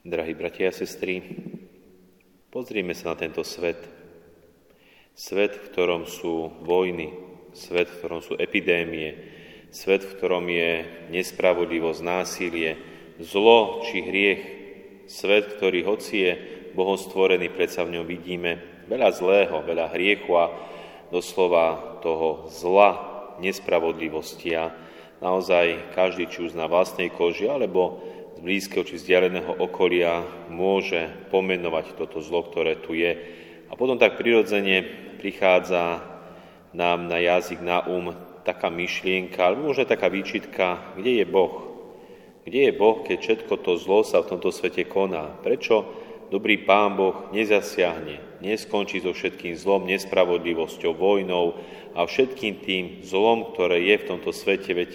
Drahí bratia a sestry, pozrieme sa na tento svet. Svet, v ktorom sú vojny, svet, v ktorom sú epidémie, svet, v ktorom je nespravodlivosť, násilie, zlo či hriech, svet, ktorý hoci je Bohom stvorený, predsa v ňom vidíme veľa zlého, veľa hriechu a doslova toho zla, nespravodlivosti a naozaj každý, či už na vlastnej koži, alebo z blízkeho či vzdialeného okolia môže pomenovať toto zlo, ktoré tu je. A potom tak prirodzene prichádza nám na jazyk, na um taká myšlienka, alebo možno taká výčitka, kde je Boh? Kde je Boh, keď všetko to zlo sa v tomto svete koná? Prečo dobrý Pán Boh nezasiahne, neskončí so všetkým zlom, nespravodlivosťou, vojnou a všetkým tým zlom, ktoré je v tomto svete, veď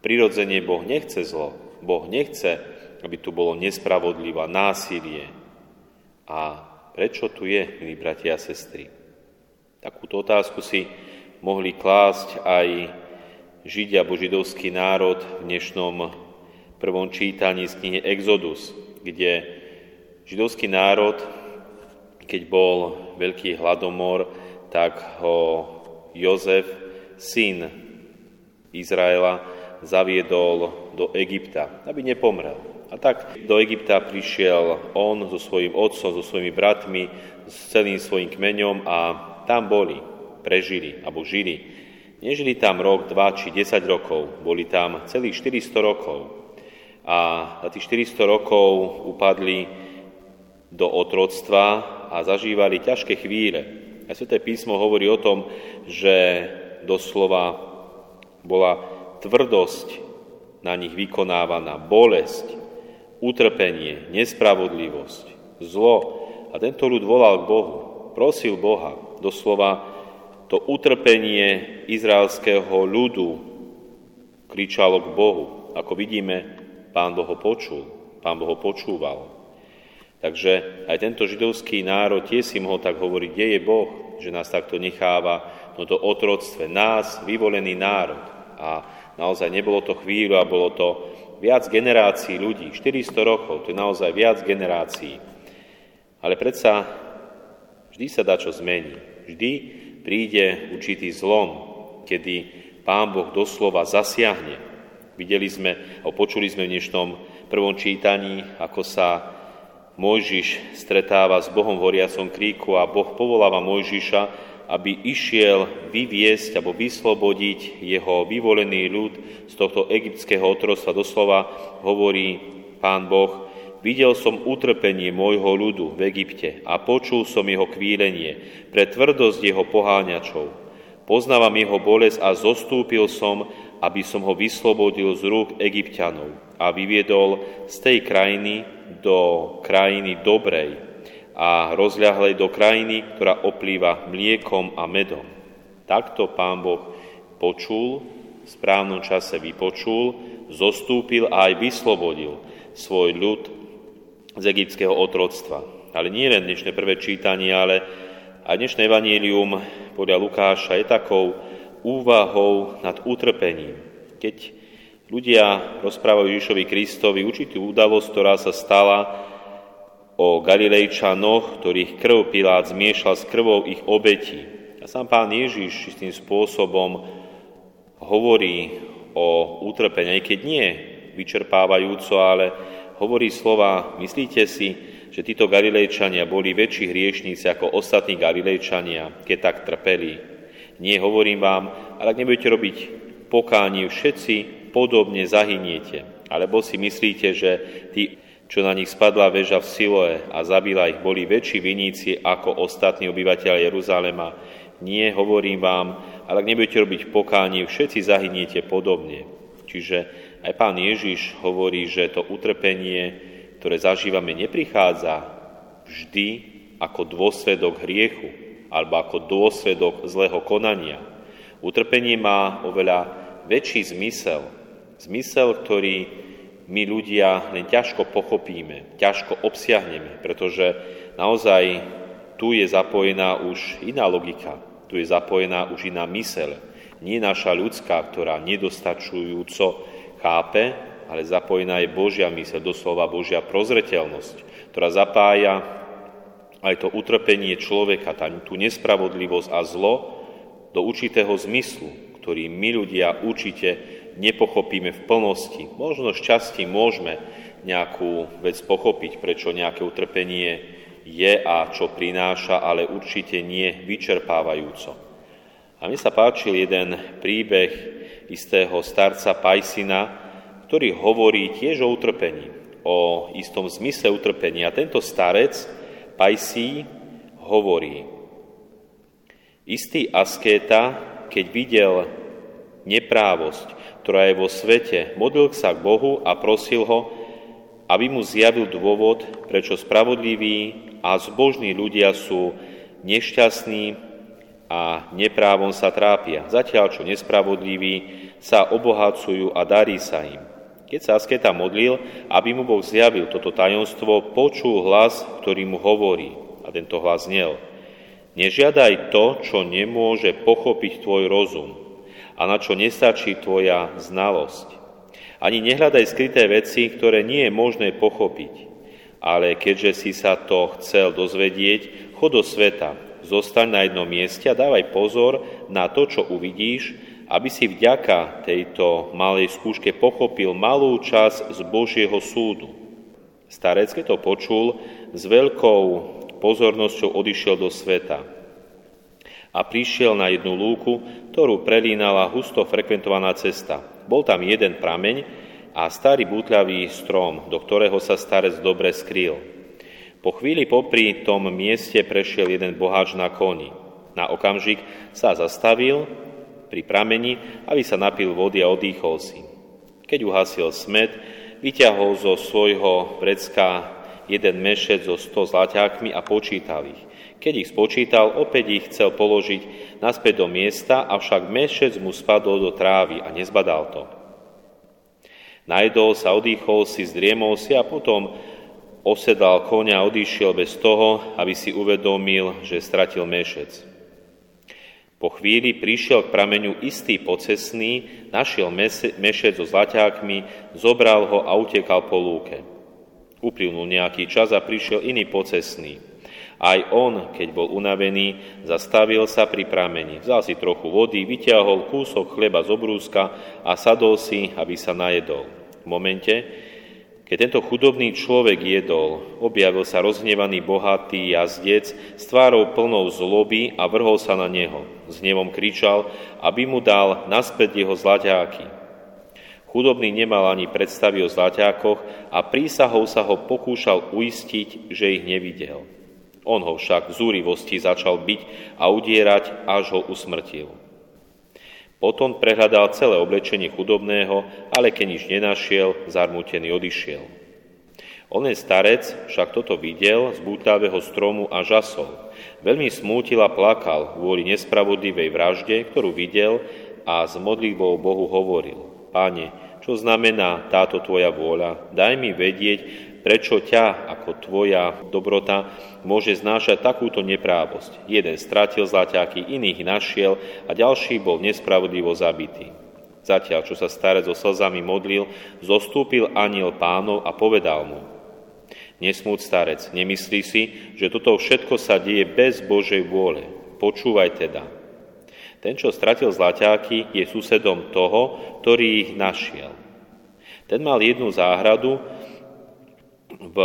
prirodzene Boh nechce zlo. Boh nechce, aby tu bolo nespravodlivá násilie. A prečo tu je, milí bratia a sestry? Takúto otázku si mohli klásť aj Židia, alebo židovský národ v dnešnom prvom čítaní z knihy Exodus, kde židovský národ, keď bol veľký hladomor, tak ho Jozef, syn Izraela, zaviedol do Egypta, aby nepomrel. A tak do Egypta prišiel on so svojím otcom, so svojimi bratmi, s celým svojim kmeňom a tam boli, prežili alebo žili. Nežili tam rok, dva či 10 rokov, boli tam celých 400 rokov. A za tých 400 rokov upadli do otroctva a zažívali ťažké chvíle. A Sveté písmo hovorí o tom, že doslova bola tvrdosť na nich vykonávaná, bolesť, utrpenie, nespravodlivosť, zlo. A tento ľud volal k Bohu, prosil Boha, doslova to utrpenie izraelského ľudu kričalo k Bohu. Ako vidíme, Pán Boh ho počul, Pán Boh ho počúval. Takže aj tento židovský národ tiež si mohol tak hovoriť, kde je Boh, že nás takto necháva no to otroctve, nás, vyvolený národ. A naozaj nebolo to chvíľu a bolo to viac generácií ľudí, 400 rokov, to je naozaj viac generácií. Ale predsa vždy sa dá čo zmeniť. Vždy príde určitý zlom, kedy Pán Boh doslova zasiahne. Videli sme, a počuli sme v dnešnom prvom čítaní, ako sa Mojžiš stretáva s Bohom v horiacom kríku a Boh povoláva Mojžiša, aby išiel vyviesť alebo vyslobodiť jeho vyvolený ľud z tohto egyptského otrostva. Doslova hovorí pán Boh, videl som utrpenie môjho ľudu v Egypte a počul som jeho kvílenie pre tvrdosť jeho poháňačov. Poznávam jeho bolesť a zostúpil som, aby som ho vyslobodil z rúk egyptianov a vyviedol z tej krajiny, do krajiny dobrej a rozľahlej do krajiny, ktorá oplýva mliekom a medom. Takto pán Boh počul, v správnom čase vypočul, zostúpil a aj vyslobodil svoj ľud z egyptského otroctva. Ale nie len dnešné prvé čítanie, ale aj dnešné evanílium podľa Lukáša je takou úvahou nad utrpením. Keď Ľudia rozprávajú Ježišovi Kristovi určitú udalosť, ktorá sa stala o Galilejčanoch, ktorých krv Pilát zmiešal s krvou ich obetí. A sám pán Ježiš tým spôsobom hovorí o utrpení, aj keď nie vyčerpávajúco, ale hovorí slova, myslíte si, že títo Galilejčania boli väčší hriešníci ako ostatní Galilejčania, keď tak trpeli. Nie, hovorím vám, ale ak nebudete robiť pokánie všetci, podobne zahyniete. Alebo si myslíte, že tí, čo na nich spadla väža v Siloe a zabila ich, boli väčší viníci ako ostatní obyvateľ Jeruzalema. Nie, hovorím vám, ale ak nebudete robiť pokánie, všetci zahyniete podobne. Čiže aj pán Ježiš hovorí, že to utrpenie, ktoré zažívame, neprichádza vždy ako dôsledok hriechu alebo ako dôsledok zlého konania. Utrpenie má oveľa väčší zmysel, Zmysel, ktorý my ľudia len ťažko pochopíme, ťažko obsiahneme, pretože naozaj tu je zapojená už iná logika, tu je zapojená už iná mysel. Nie naša ľudská, ktorá nedostačujúco chápe, ale zapojená je Božia mysel, doslova Božia prozreteľnosť, ktorá zapája aj to utrpenie človeka, tú nespravodlivosť a zlo do určitého zmyslu, ktorý my ľudia určite nepochopíme v plnosti. Možno z časti môžeme nejakú vec pochopiť, prečo nejaké utrpenie je a čo prináša, ale určite nie vyčerpávajúco. A mne sa páčil jeden príbeh istého starca Pajsina, ktorý hovorí tiež o utrpení, o istom zmysle utrpenia. Tento starec Pajsí hovorí, istý askéta, keď videl neprávosť, ktorá je vo svete, modlil sa k Bohu a prosil ho, aby mu zjavil dôvod, prečo spravodliví a zbožní ľudia sú nešťastní a neprávom sa trápia, zatiaľ čo nespravodliví sa obohacujú a darí sa im. Keď sa Asketa modlil, aby mu Boh zjavil toto tajomstvo, počul hlas, ktorý mu hovorí. A tento hlas znel. Nežiadaj to, čo nemôže pochopiť tvoj rozum a na čo nestačí tvoja znalosť. Ani nehľadaj skryté veci, ktoré nie je možné pochopiť ale keďže si sa to chcel dozvedieť, chod do sveta, zostaň na jednom mieste a dávaj pozor na to, čo uvidíš, aby si vďaka tejto malej skúške pochopil malú časť z Božieho súdu. Starec, keď to počul, s veľkou pozornosťou odišiel do sveta a prišiel na jednu lúku, ktorú prelínala husto frekventovaná cesta. Bol tam jeden prameň, a starý bútľavý strom, do ktorého sa starec dobre skrýl. Po chvíli popri tom mieste prešiel jeden boháč na koni. Na okamžik sa zastavil pri prameni, aby sa napil vody a odýchol si. Keď uhasil smet, vyťahol zo svojho vrecka jeden mešec so sto zlaťákmi a počítal ich. Keď ich spočítal, opäť ich chcel položiť naspäť do miesta, avšak mešec mu spadol do trávy a nezbadal to. Najdol sa, odýchol si, zdriemol si a potom osedal konia a odišiel bez toho, aby si uvedomil, že stratil mešec. Po chvíli prišiel k prameňu istý pocesný, našiel mešec so zlaťákmi, zobral ho a utekal po lúke. Uplynul nejaký čas a prišiel iný pocesný. Aj on, keď bol unavený, zastavil sa pri prameni, vzal si trochu vody, vyťahol kúsok chleba z obrúska a sadol si, aby sa najedol momente, keď tento chudobný človek jedol, objavil sa rozhnevaný bohatý jazdec s tvárou plnou zloby a vrhol sa na neho. S nevom kričal, aby mu dal naspäť jeho zlaťáky. Chudobný nemal ani predstavy o zlaťákoch a prísahou sa ho pokúšal uistiť, že ich nevidel. On ho však v zúrivosti začal byť a udierať, až ho usmrtil. Potom prehľadal celé oblečenie chudobného, ale keď nič nenašiel, zarmutený odišiel. Onen starec však toto videl z bútavého stromu a žasol. Veľmi smútil a plakal kvôli nespravodlivej vražde, ktorú videl a s modlitbou Bohu hovoril. Páne, čo znamená táto tvoja vôľa? Daj mi vedieť, prečo ťa ako tvoja dobrota môže znášať takúto neprávosť. Jeden stratil zlaťáky, iných našiel a ďalší bol nespravodlivo zabitý. Zatiaľ, čo sa starec so slzami modlil, zostúpil aniel pánov a povedal mu, Nesmúť starec, nemyslí si, že toto všetko sa deje bez Božej vôle. Počúvaj teda. Ten, čo stratil zlaťáky, je susedom toho, ktorý ich našiel. Ten mal jednu záhradu, v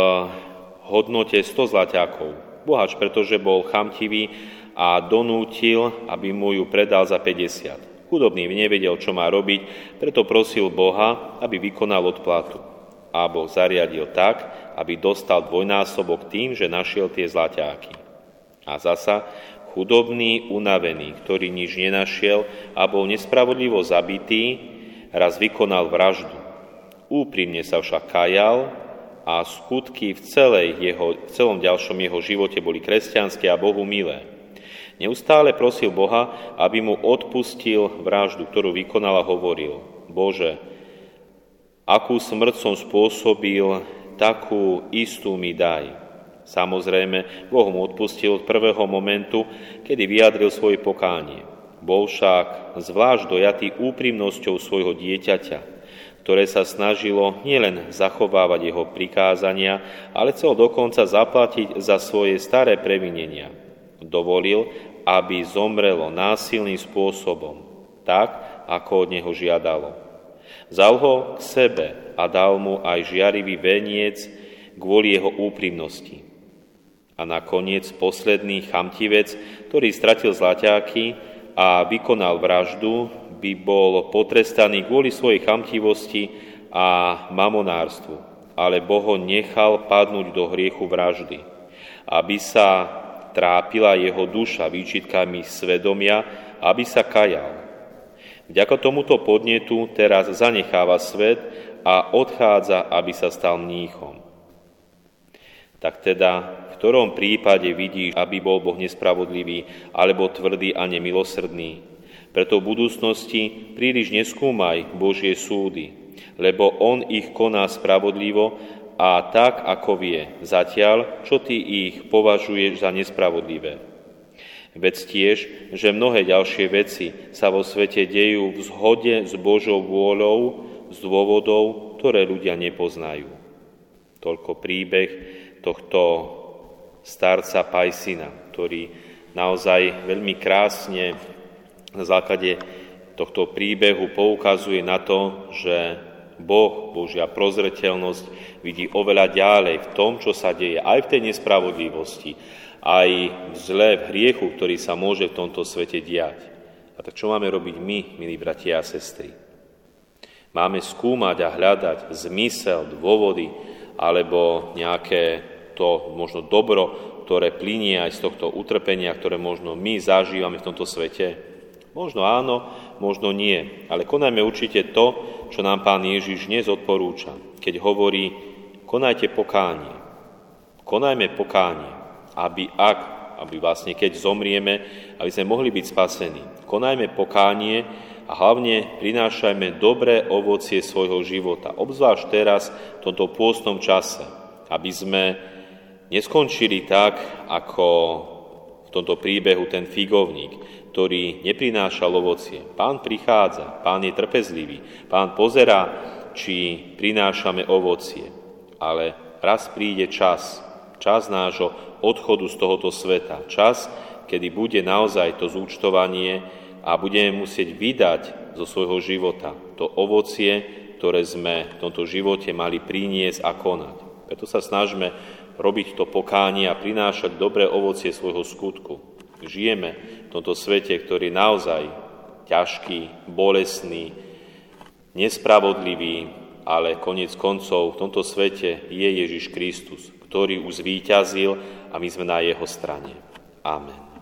hodnote 100 zlaťákov. Bohač, pretože bol chamtivý a donútil, aby mu ju predal za 50. Chudobný nevedel, čo má robiť, preto prosil Boha, aby vykonal odplatu. A Boh zariadil tak, aby dostal dvojnásobok tým, že našiel tie zlaťáky. A zasa chudobný, unavený, ktorý nič nenašiel a bol nespravodlivo zabitý, raz vykonal vraždu. Úprimne sa však kajal a skutky v, celej jeho, v celom ďalšom jeho živote boli kresťanské a Bohu milé. Neustále prosil Boha, aby mu odpustil vraždu, ktorú vykonal a hovoril, Bože, akú smrť som spôsobil, takú istú mi daj. Samozrejme, Boh mu odpustil od prvého momentu, kedy vyjadril svoje pokánie. Bol však zvlášť dojatý úprimnosťou svojho dieťaťa, ktoré sa snažilo nielen zachovávať jeho prikázania, ale chcel dokonca zaplatiť za svoje staré previnenia. Dovolil, aby zomrelo násilným spôsobom, tak, ako od neho žiadalo. Zal ho k sebe a dal mu aj žiarivý veniec kvôli jeho úprimnosti. A nakoniec posledný chamtivec, ktorý stratil zlaťáky a vykonal vraždu, by bol potrestaný kvôli svojej chamtivosti a mamonárstvu, ale Boh ho nechal padnúť do hriechu vraždy, aby sa trápila jeho duša výčitkami svedomia, aby sa kajal. Vďaka tomuto podnetu teraz zanecháva svet a odchádza, aby sa stal mníchom. Tak teda, v ktorom prípade vidíš, aby bol Boh nespravodlivý, alebo tvrdý a nemilosrdný? Preto v budúcnosti príliš neskúmaj Božie súdy, lebo On ich koná spravodlivo a tak, ako vie, zatiaľ, čo ty ich považuješ za nespravodlivé. Veď tiež, že mnohé ďalšie veci sa vo svete dejú v zhode s Božou vôľou z dôvodov, ktoré ľudia nepoznajú. Toľko príbeh tohto starca Pajsina, ktorý naozaj veľmi krásne na základe tohto príbehu poukazuje na to, že Boh, Božia prozreteľnosť vidí oveľa ďalej v tom, čo sa deje, aj v tej nespravodlivosti, aj v zle, v hriechu, ktorý sa môže v tomto svete diať. A tak čo máme robiť my, milí bratia a sestry? Máme skúmať a hľadať zmysel, dôvody, alebo nejaké to možno dobro, ktoré plinie aj z tohto utrpenia, ktoré možno my zažívame v tomto svete? Možno áno, možno nie, ale konajme určite to, čo nám pán Ježiš dnes odporúča, keď hovorí, konajte pokánie. Konajme pokánie, aby ak, aby vlastne keď zomrieme, aby sme mohli byť spasení. Konajme pokánie a hlavne prinášajme dobré ovocie svojho života, obzvlášť teraz v tomto pôstnom čase, aby sme neskončili tak, ako v tomto príbehu ten figovník, ktorý neprinášal ovocie. Pán prichádza, pán je trpezlivý, pán pozerá, či prinášame ovocie. Ale raz príde čas, čas nášho odchodu z tohoto sveta, čas, kedy bude naozaj to zúčtovanie a budeme musieť vydať zo svojho života to ovocie, ktoré sme v tomto živote mali priniesť a konať. Preto sa snažme robiť to pokánie a prinášať dobré ovocie svojho skutku. Žijeme v tomto svete, ktorý je naozaj ťažký, bolesný, nespravodlivý, ale konec koncov v tomto svete je Ježiš Kristus, ktorý už zvíťazil a my sme na jeho strane. Amen.